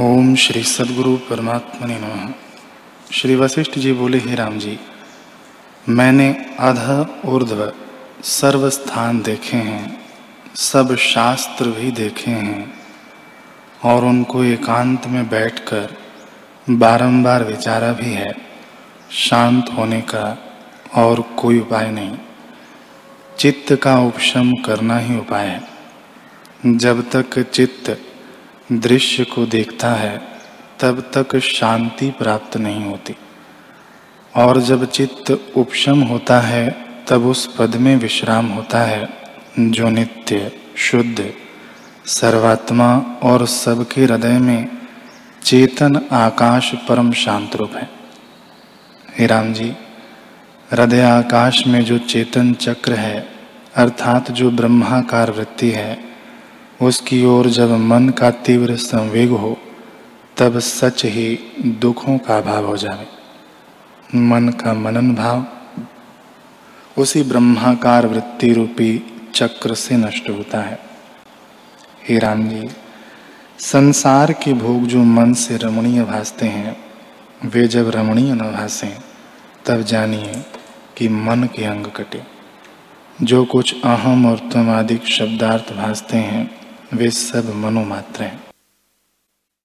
ओम श्री सदगुरु परमात्मा ने नमः। श्री वशिष्ठ जी बोले, हे राम जी, मैंने अध ऊर्ध्व सर्व स्थान देखे हैं, सब शास्त्र भी देखे हैं, और उनको एकांत में बैठकर बारंबार विचारा भी है, शांत होने का और कोई उपाय नहीं। चित्त का उपशम करना ही उपाय है। जब तक चित्त दृश्य को देखता है, तब तक शांति प्राप्त नहीं होती। और जब चित्त उपशम होता है, तब उस पद में विश्राम होता है, जो नित्य, शुद्ध, सर्वात्मा और सबके हृदय में चेतन आकाश परम शांत रूप है। हे राम जी, हृदय आकाश में जो चेतन चक्र है, अर्थात जो ब्रह्माकार वृत्ति है उसकी ओर जब मन का तीव्र संवेग हो, तब सच ही दुखों का भाव हो जाए। मन का मनन भाव, उसी ब्रह्माकार वृत्ति रूपी चक्र से नष्ट होता है। हे राम जी, संसार के भोग जो मन से रमणीय भासते हैं, वे जब रमणीय न भासे, तब जानिए कि मन के अंग कटे। जो कुछ अहम और तमादिक शब्दार्थ भासते हैं वे सब मनोमात्र हैं